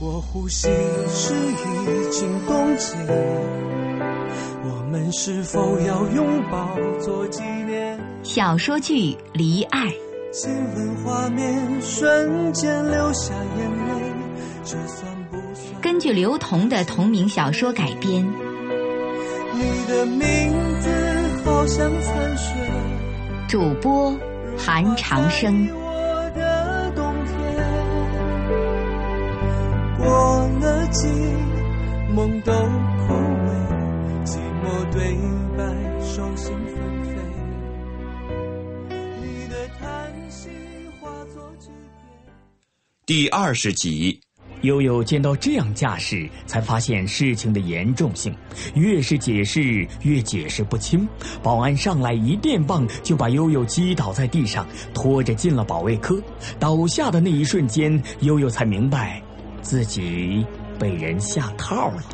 过呼吸时已经冻结，我们是否要拥抱做纪念？小说剧《离爱》，亲吻画面瞬间流下眼泪，这算不算？根据刘同的同名小说改编。你的名字好像残雪，主播韩长生。第二十集，悠悠见到这样架势，才发现事情的严重性。越是解释，越解释不清。保安上来一电棒，就把悠悠击倒在地上，拖着进了保卫科。倒下的那一瞬间，悠悠才明白，自己被人下套了。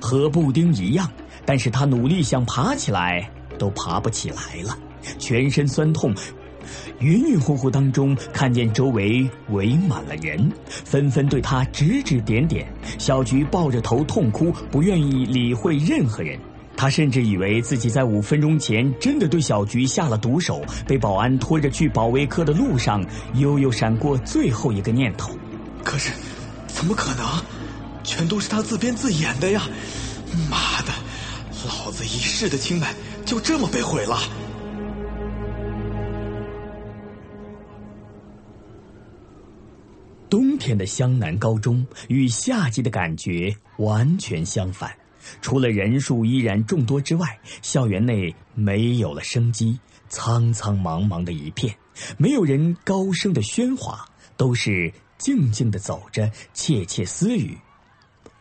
和布丁一样，但是他努力想爬起来，都爬不起来了，全身酸痛。晕晕乎乎当中，看见周围围满了人，纷纷对他指指点点。小菊抱着头痛哭，不愿意理会任何人。他甚至以为自己在五分钟前真的对小菊下了毒手。被保安拖着去保卫科的路上，悠悠闪过最后一个念头：可是，怎么可能？全都是他自编自演的呀！妈的，老子一世的清白就这么被毁了！冬天的湘南高中与夏季的感觉完全相反，除了人数依然众多之外，校园内没有了生机，苍苍茫茫的一片，没有人高声的喧哗，都是静静的走着，窃窃私语。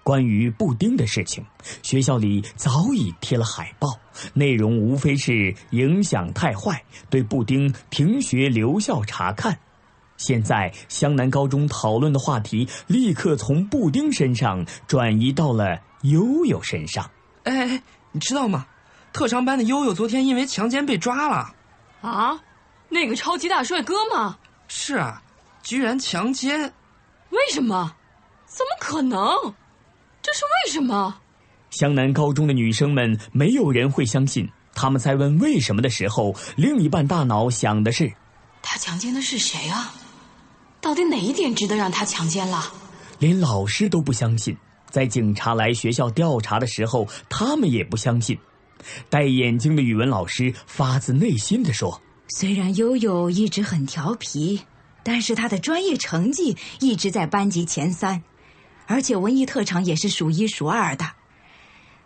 关于布丁的事情，学校里早已贴了海报，内容无非是影响太坏，对布丁停学留校查看。现在湘南高中讨论的话题立刻从布丁身上转移到了悠悠身上。哎哎，你知道吗？特长班的悠悠昨天因为强奸被抓了。啊，那个超级大帅哥吗？是啊，居然强奸！为什么？怎么可能？这是为什么？湘南高中的女生们没有人会相信，他们在问为什么的时候，另一半大脑想的是：他强奸的是谁啊？到底哪一点值得让他强奸了？连老师都不相信。在警察来学校调查的时候，他们也不相信。戴眼镜的语文老师发自内心的说：“虽然悠悠一直很调皮，但是他的专业成绩一直在班级前三，而且文艺特长也是数一数二的。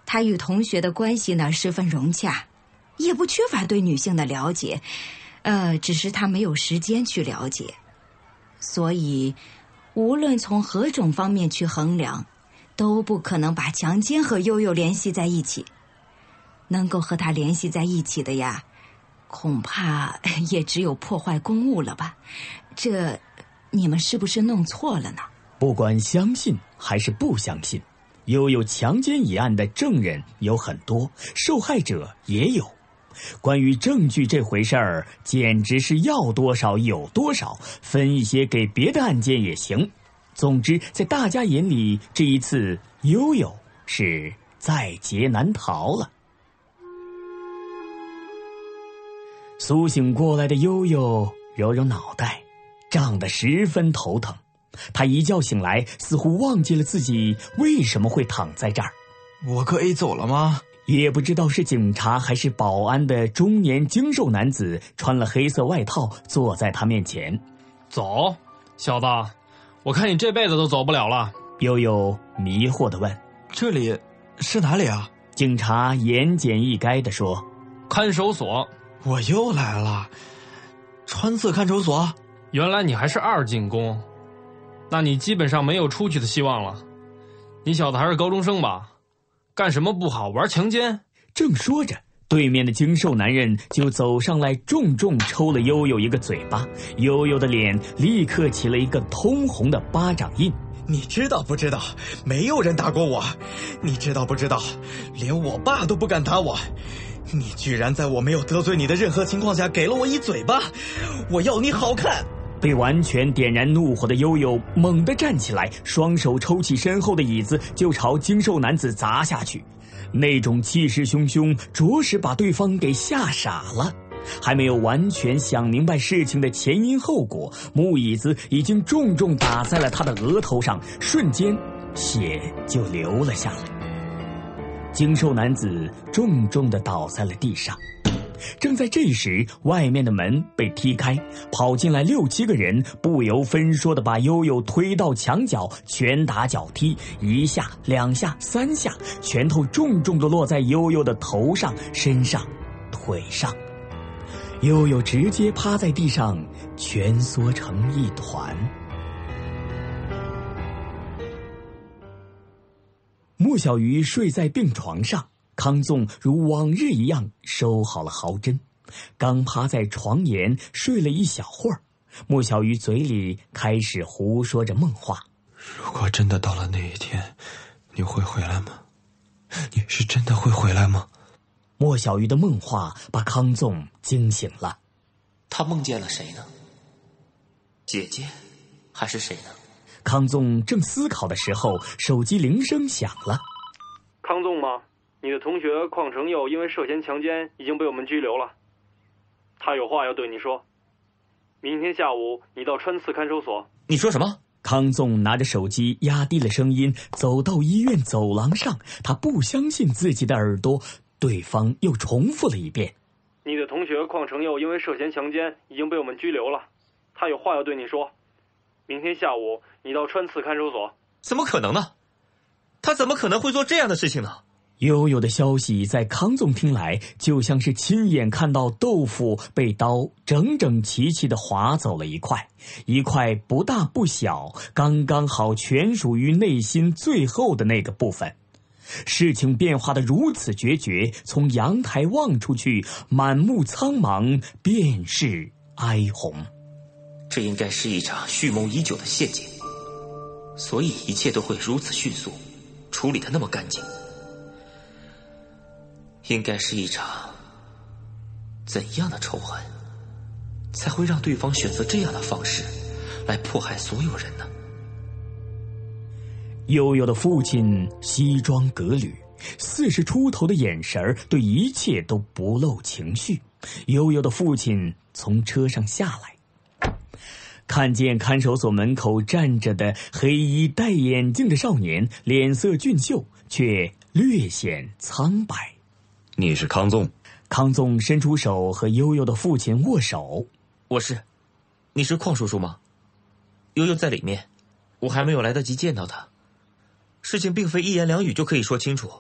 他与同学的关系呢十分融洽，也不缺乏对女性的了解，呃，只是他没有时间去了解。”所以，无论从何种方面去衡量，都不可能把强奸和悠悠联系在一起。能够和他联系在一起的呀，恐怕也只有破坏公物了吧？这，你们是不是弄错了呢？不管相信还是不相信，悠悠强奸一案的证人有很多，受害者也有。关于证据这回事儿，简直是要多少有多少，分一些给别的案件也行。总之，在大家眼里，这一次悠悠是在劫难逃了。苏醒过来的悠悠揉揉脑袋，胀得十分头疼。他一觉醒来，似乎忘记了自己为什么会躺在这儿。我可以走了吗？也不知道是警察还是保安的中年精瘦男子，穿了黑色外套，坐在他面前。走，小子，我看你这辈子都走不了了。悠悠迷惑的问：“这里是哪里啊？”警察言简意赅的说：“看守所。”我又来了，川色看守所。原来你还是二进宫，那你基本上没有出去的希望了。你小子还是高中生吧？干什么不好？玩强奸？正说着，对面的精瘦男人就走上来，重重抽了悠悠一个嘴巴。悠悠的脸立刻起了一个通红的巴掌印。你知道不知道？没有人打过我。你知道不知道？连我爸都不敢打我。你居然在我没有得罪你的任何情况下给了我一嘴巴！我要你好看！被完全点燃怒火的悠悠猛地站起来，双手抽起身后的椅子，就朝精瘦男子砸下去。那种气势汹汹，着实把对方给吓傻了。还没有完全想明白事情的前因后果，木椅子已经重重打在了他的额头上，瞬间血就流了下来。精瘦男子重重的倒在了地上。正在这时，外面的门被踢开，跑进来六七个人，不由分说的把悠悠推到墙角，拳打脚踢，一下、两下、三下，拳头重重的落在悠悠的头上、身上、腿上，悠悠直接趴在地上，蜷缩成一团。莫小鱼睡在病床上。康纵如往日一样收好了毫针，刚趴在床沿睡了一小会儿，莫小鱼嘴里开始胡说着梦话。如果真的到了那一天，你会回来吗？你是真的会回来吗？莫小鱼的梦话把康纵惊醒了。他梦见了谁呢？姐姐，还是谁呢？康纵正思考的时候，手机铃声响了。康纵吗？你的同学邝成佑因为涉嫌强奸已经被我们拘留了，他有话要对你说。明天下午你到川次看守所。你说什么？康纵拿着手机压低了声音，走到医院走廊上。他不相信自己的耳朵，对方又重复了一遍：“你的同学邝成佑因为涉嫌强奸已经被我们拘留了，他有话要对你说。明天下午你到川次看守所。”怎么可能呢？他怎么可能会做这样的事情呢？悠悠的消息在康总听来，就像是亲眼看到豆腐被刀整整齐齐的划走了一块，一块不大不小，刚刚好，全属于内心最后的那个部分。事情变化的如此决绝，从阳台望出去，满目苍茫，便是哀鸿。这应该是一场蓄谋已久的陷阱，所以一切都会如此迅速，处理的那么干净。应该是一场怎样的仇恨，才会让对方选择这样的方式来迫害所有人呢？悠悠的父亲西装革履，四十出头的眼神儿，对一切都不露情绪。悠悠的父亲从车上下来，看见看守所门口站着的黑衣戴眼镜的少年，脸色俊秀，却略显苍白。你是康纵，康纵伸出手和悠悠的父亲握手。我是，你是邝叔叔吗？悠悠在里面，我还没有来得及见到他。事情并非一言两语就可以说清楚，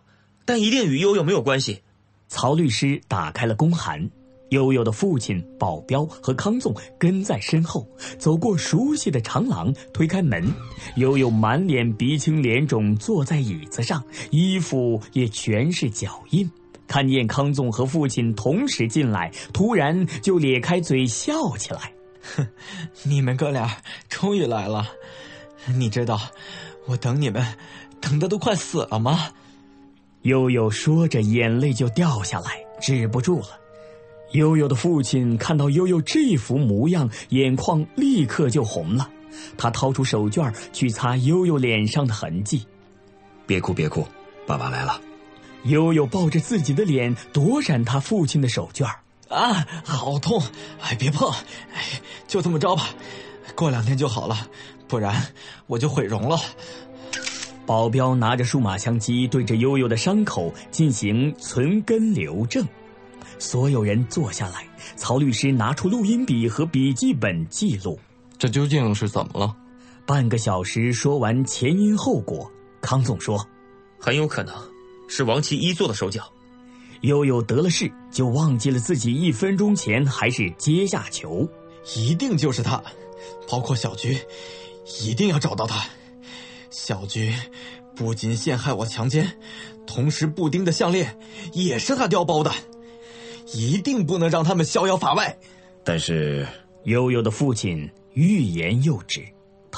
但一定与悠悠没有关系。曹律师打开了公函，悠悠的父亲、保镖和康纵跟在身后，走过熟悉的长廊，推开门，悠悠满脸鼻青脸肿坐在椅子上，衣服也全是脚印。看见康纵和父亲同时进来，突然就咧开嘴笑起来。哼，你们哥俩终于来了。你知道我等你们等的都快死了吗？悠悠说着，眼泪就掉下来，止不住了。悠悠的父亲看到悠悠这副模样，眼眶立刻就红了。他掏出手绢去擦悠悠脸上的痕迹。别哭，别哭，爸爸来了。悠悠抱着自己的脸，躲闪他父亲的手绢啊，好痛！哎，别碰！哎，就这么着吧，过两天就好了，不然我就毁容了。保镖拿着数码相机，对着悠悠的伤口进行存根留证。所有人坐下来，曹律师拿出录音笔和笔记本记录。这究竟是怎么了？半个小时说完前因后果，康总说：“很有可能。”是王琦一做的手脚，悠悠得了势，就忘记了自己一分钟前还是阶下囚，一定就是他，包括小菊，一定要找到他。小菊不仅陷害我强奸，同时布丁的项链也是他调包的，一定不能让他们逍遥法外。但是，悠悠的父亲欲言又止，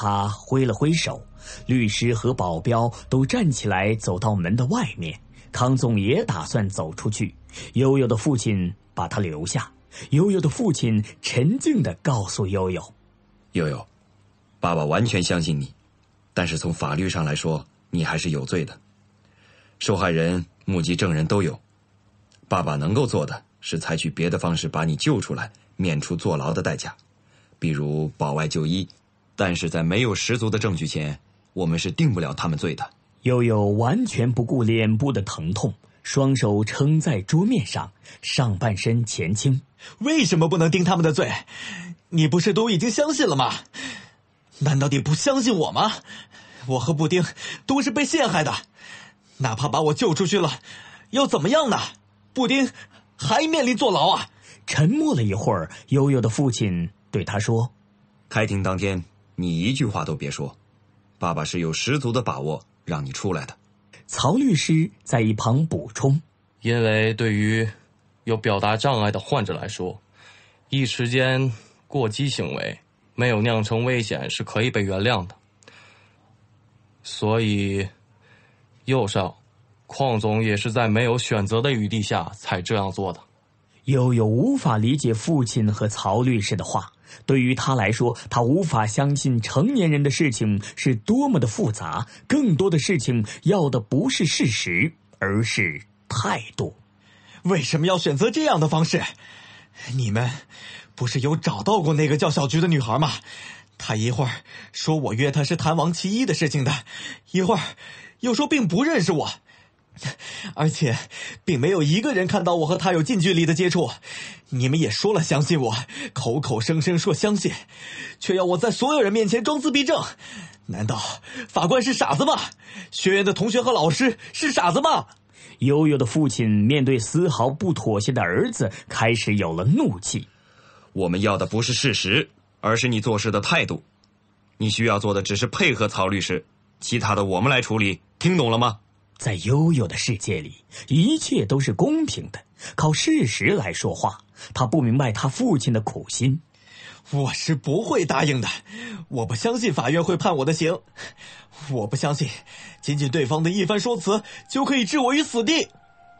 他挥了挥手。律师和保镖都站起来，走到门的外面。康总也打算走出去，悠悠的父亲把他留下。悠悠的父亲沉静的告诉悠悠：“悠悠，爸爸完全相信你，但是从法律上来说，你还是有罪的。受害人、目击证人都有，爸爸能够做的是采取别的方式把你救出来，免除坐牢的代价，比如保外就医。但是在没有十足的证据前，我们是定不了他们罪的。悠悠完全不顾脸部的疼痛，双手撑在桌面上，上半身前倾。为什么不能定他们的罪？你不是都已经相信了吗？难道你不相信我吗？我和布丁都是被陷害的，哪怕把我救出去了，又怎么样呢？布丁还面临坐牢啊！沉默了一会儿，悠悠的父亲对他说：“开庭当天，你一句话都别说，爸爸是有十足的把握让你出来的。”曹律师在一旁补充：“因为对于有表达障碍的患者来说，一时间过激行为没有酿成危险是可以被原谅的。所以，右少，邝总也是在没有选择的余地下才这样做的。”悠悠无法理解父亲和曹律师的话。对于他来说，他无法相信成年人的事情是多么的复杂。更多的事情要的不是事实，而是态度。为什么要选择这样的方式？你们不是有找到过那个叫小菊的女孩吗？她一会儿说我约她是谈王其一的事情的，一会儿又说并不认识我。而且，并没有一个人看到我和他有近距离的接触。你们也说了相信我，口口声声说相信，却要我在所有人面前装自闭症。难道法官是傻子吗？学院的同学和老师是傻子吗？悠悠的父亲面对丝毫不妥协的儿子，开始有了怒气。我们要的不是事实，而是你做事的态度。你需要做的只是配合曹律师，其他的我们来处理。听懂了吗？在悠悠的世界里，一切都是公平的，靠事实来说话。他不明白他父亲的苦心。我是不会答应的，我不相信法院会判我的刑，我不相信，仅仅对方的一番说辞就可以置我于死地，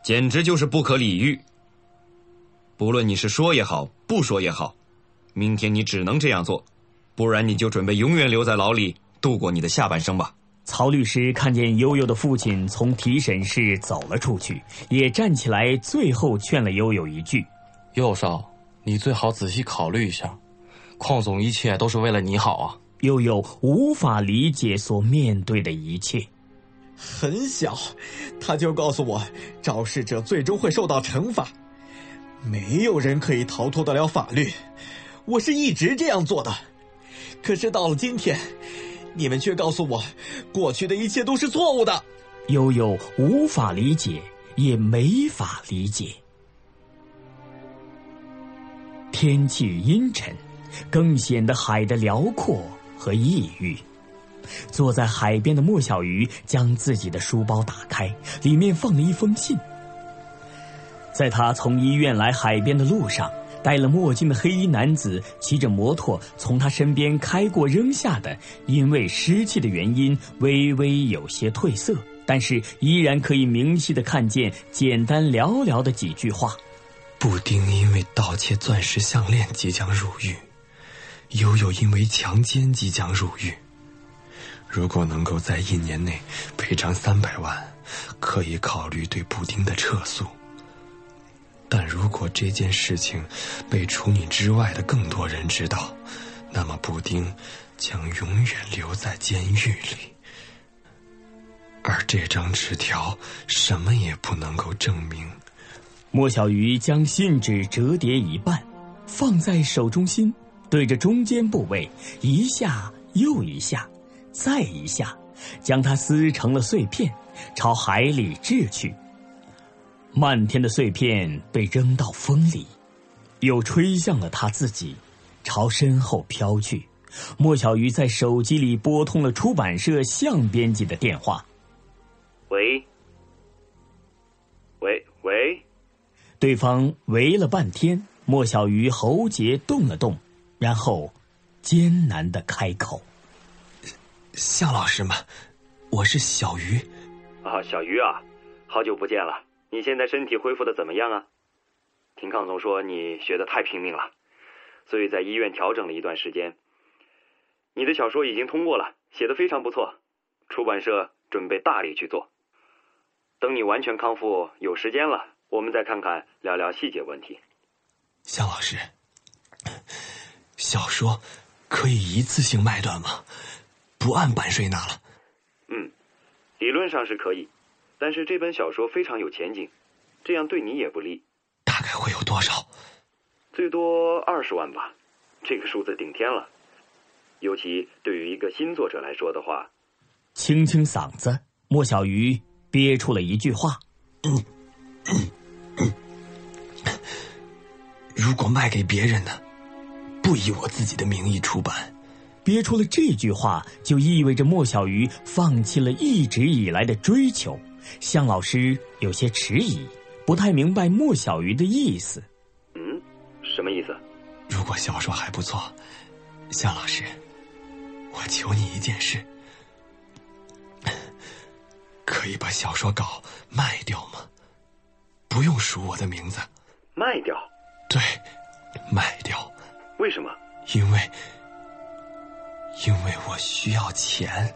简直就是不可理喻。不论你是说也好，不说也好，明天你只能这样做，不然你就准备永远留在牢里度过你的下半生吧。曹律师看见悠悠的父亲从提审室走了出去，也站起来，最后劝了悠悠一句：“悠少，你最好仔细考虑一下，邝总一切都是为了你好啊。”悠悠无法理解所面对的一切。很小，他就告诉我，肇事者最终会受到惩罚，没有人可以逃脱得了法律。我是一直这样做的，可是到了今天。你们却告诉我，过去的一切都是错误的。悠悠无法理解，也没法理解。天气阴沉，更显得海的辽阔和抑郁。坐在海边的莫小鱼将自己的书包打开，里面放了一封信。在他从医院来海边的路上。戴了墨镜的黑衣男子骑着摩托从他身边开过，扔下的因为湿气的原因微微有些褪色，但是依然可以明晰的看见简单寥寥的几句话：布丁因为盗窃钻石项链即将入狱，悠悠因为强奸即将入狱。如果能够在一年内赔偿三百万，可以考虑对布丁的撤诉。但如果这件事情被除你之外的更多人知道，那么布丁将永远留在监狱里。而这张纸条什么也不能够证明。莫小鱼将信纸折叠一半，放在手中心，对着中间部位一下又一下，再一下，将它撕成了碎片，朝海里掷去。漫天的碎片被扔到风里，又吹向了他自己，朝身后飘去。莫小鱼在手机里拨通了出版社向编辑的电话。喂，喂喂，对方喂了半天，莫小鱼喉结动了动，然后艰难的开口：“夏老师吗？我是小鱼。啊，小鱼啊，好久不见了。”你现在身体恢复的怎么样啊？听康总说你学的太拼命了，所以在医院调整了一段时间。你的小说已经通过了，写的非常不错，出版社准备大力去做。等你完全康复，有时间了，我们再看看，聊聊细节问题。向老师，小说可以一次性卖断吗？不按版税拿了？嗯，理论上是可以，但是这本小说非常有前景，这样对你也不利。大概会有多少？最多二十万吧，这个数字顶天了。尤其对于一个新作者来说的话，清清嗓子，莫小鱼憋出了一句话：“如果卖给别人呢？不以我自己的名义出版。”憋出了这句话，就意味着莫小鱼放弃了一直以来的追求。向老师有些迟疑，不太明白莫小鱼的意思。嗯，什么意思？如果小说还不错，向老师，我求你一件事，可以把小说稿卖掉吗？不用署我的名字。卖掉？对，卖掉。为什么？因为。因为我需要钱。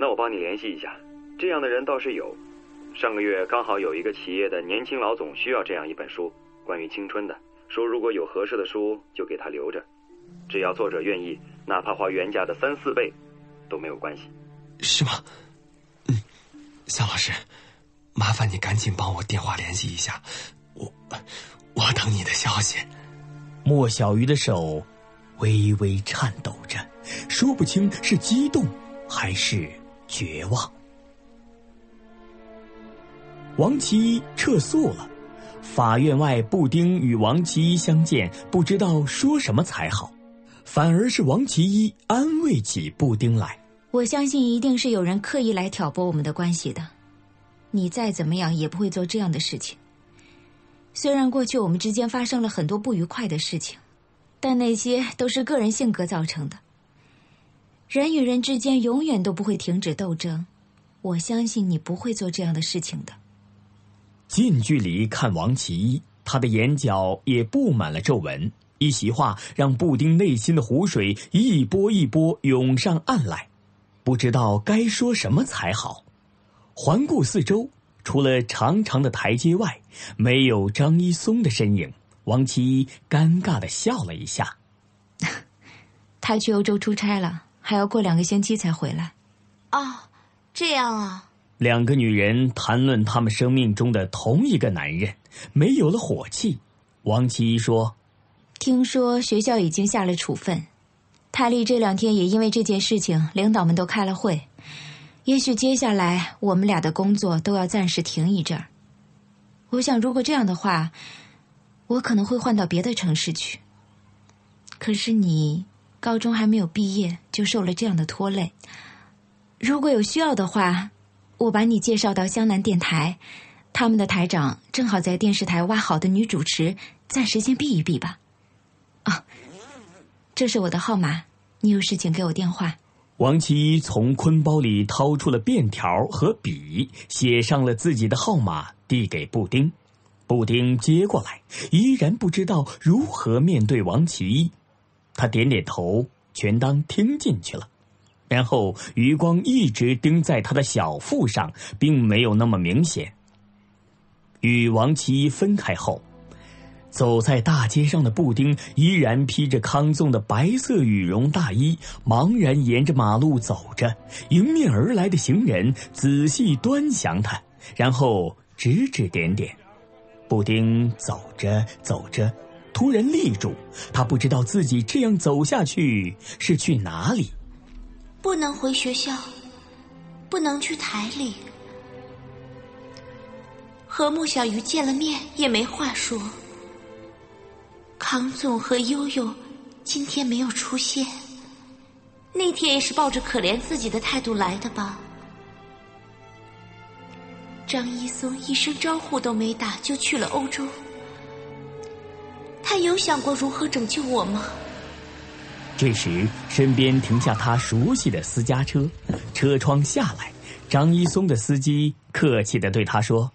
那我帮你联系一下，这样的人倒是有。上个月刚好有一个企业的年轻老总需要这样一本书，关于青春的，说如果有合适的书就给他留着，只要作者愿意，哪怕花原价的三四倍，都没有关系。是吗？嗯，向老师，麻烦你赶紧帮我电话联系一下，我我等你的消息。莫小鱼的手。微微颤抖着，说不清是激动还是绝望。王其一撤诉了，法院外，布丁与王其一相见，不知道说什么才好，反而是王其一安慰起布丁来。我相信一定是有人刻意来挑拨我们的关系的，你再怎么样也不会做这样的事情。虽然过去我们之间发生了很多不愉快的事情。但那些都是个人性格造成的。人与人之间永远都不会停止斗争，我相信你不会做这样的事情的。近距离看王其一，他的眼角也布满了皱纹。一席话让布丁内心的湖水一波一波涌上岸来，不知道该说什么才好。环顾四周，除了长长的台阶外，没有张一松的身影。王其一尴尬的笑了一下，他去欧洲出差了，还要过两个星期才回来。啊，这样啊。两个女人谈论他们生命中的同一个男人，没有了火气。王其一说：“听说学校已经下了处分，泰利这两天也因为这件事情，领导们都开了会。也许接下来我们俩的工作都要暂时停一阵儿。我想，如果这样的话。”我可能会换到别的城市去。可是你高中还没有毕业就受了这样的拖累，如果有需要的话，我把你介绍到湘南电台，他们的台长正好在电视台挖好的女主持，暂时先避一避吧。啊，这是我的号码，你有事情给我电话。王琦从坤包里掏出了便条和笔，写上了自己的号码，递给布丁。布丁接过来，依然不知道如何面对王其一。他点点头，全当听进去了，然后余光一直盯在他的小腹上，并没有那么明显。与王琦分开后，走在大街上的布丁依然披着康纵的白色羽绒大衣，茫然沿着马路走着。迎面而来的行人仔细端详他，然后指指点点。布丁走着走着，突然立住。他不知道自己这样走下去是去哪里。不能回学校，不能去台里。和穆小鱼见了面也没话说。康总和悠悠今天没有出现，那天也是抱着可怜自己的态度来的吧。张一松一声招呼都没打就去了欧洲，他有想过如何拯救我吗？这时，身边停下他熟悉的私家车，车窗下来，张一松的司机客气的对他说：“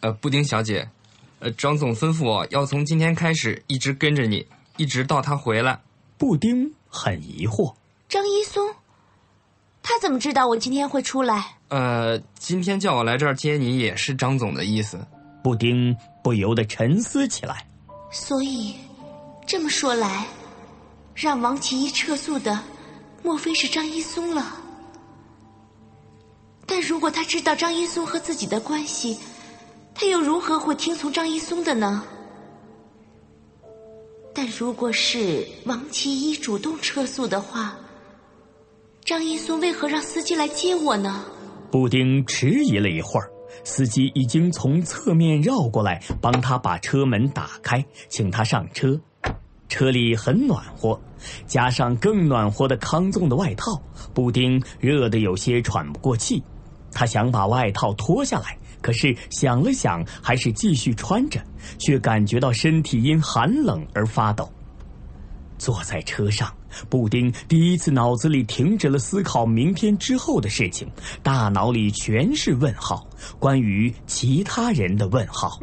呃，布丁小姐，呃，张总吩咐我要从今天开始一直跟着你，一直到他回来。布丁很疑惑：张一松，他怎么知道我今天会出来？呃，今天叫我来这儿接你，也是张总的意思。布丁不由得沉思起来。所以，这么说来，让王琦一撤诉的，莫非是张一松了？但如果他知道张一松和自己的关系，他又如何会听从张一松的呢？但如果是王琦一主动撤诉的话，张一松为何让司机来接我呢？布丁迟疑了一会儿，司机已经从侧面绕过来，帮他把车门打开，请他上车。车里很暖和，加上更暖和的康纵的外套，布丁热得有些喘不过气。他想把外套脱下来，可是想了想，还是继续穿着，却感觉到身体因寒冷而发抖。坐在车上，布丁第一次脑子里停止了思考明天之后的事情，大脑里全是问号，关于其他人的问号。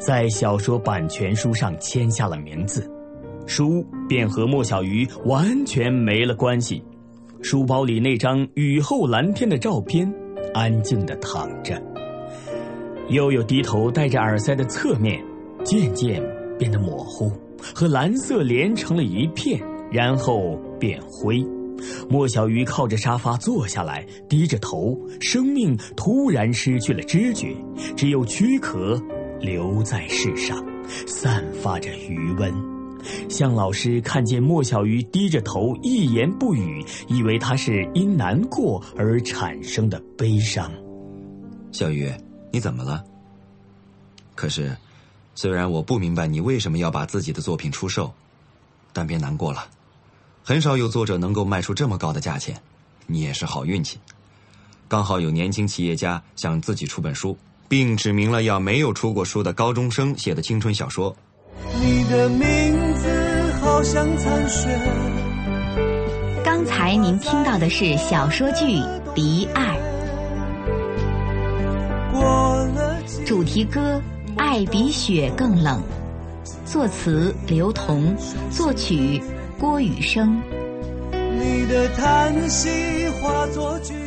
在小说版权书上签下了名字，书便和莫小鱼完全没了关系。书包里那张雨后蓝天的照片，安静的躺着。悠悠低头戴着耳塞的侧面，渐渐变得模糊，和蓝色连成了一片，然后变灰。莫小鱼靠着沙发坐下来，低着头，生命突然失去了知觉，只有躯壳。留在世上，散发着余温。向老师看见莫小鱼低着头一言不语，以为他是因难过而产生的悲伤。小鱼，你怎么了？可是，虽然我不明白你为什么要把自己的作品出售，但别难过了。很少有作者能够卖出这么高的价钱，你也是好运气。刚好有年轻企业家想自己出本书。并指明了要没有出过书的高中生写的青春小说。你的名字好像残雪。刚才您听到的是小说剧《离爱》，主题歌《爱比雪更冷》，作词刘同，作曲郭雨生。你的叹息化作句。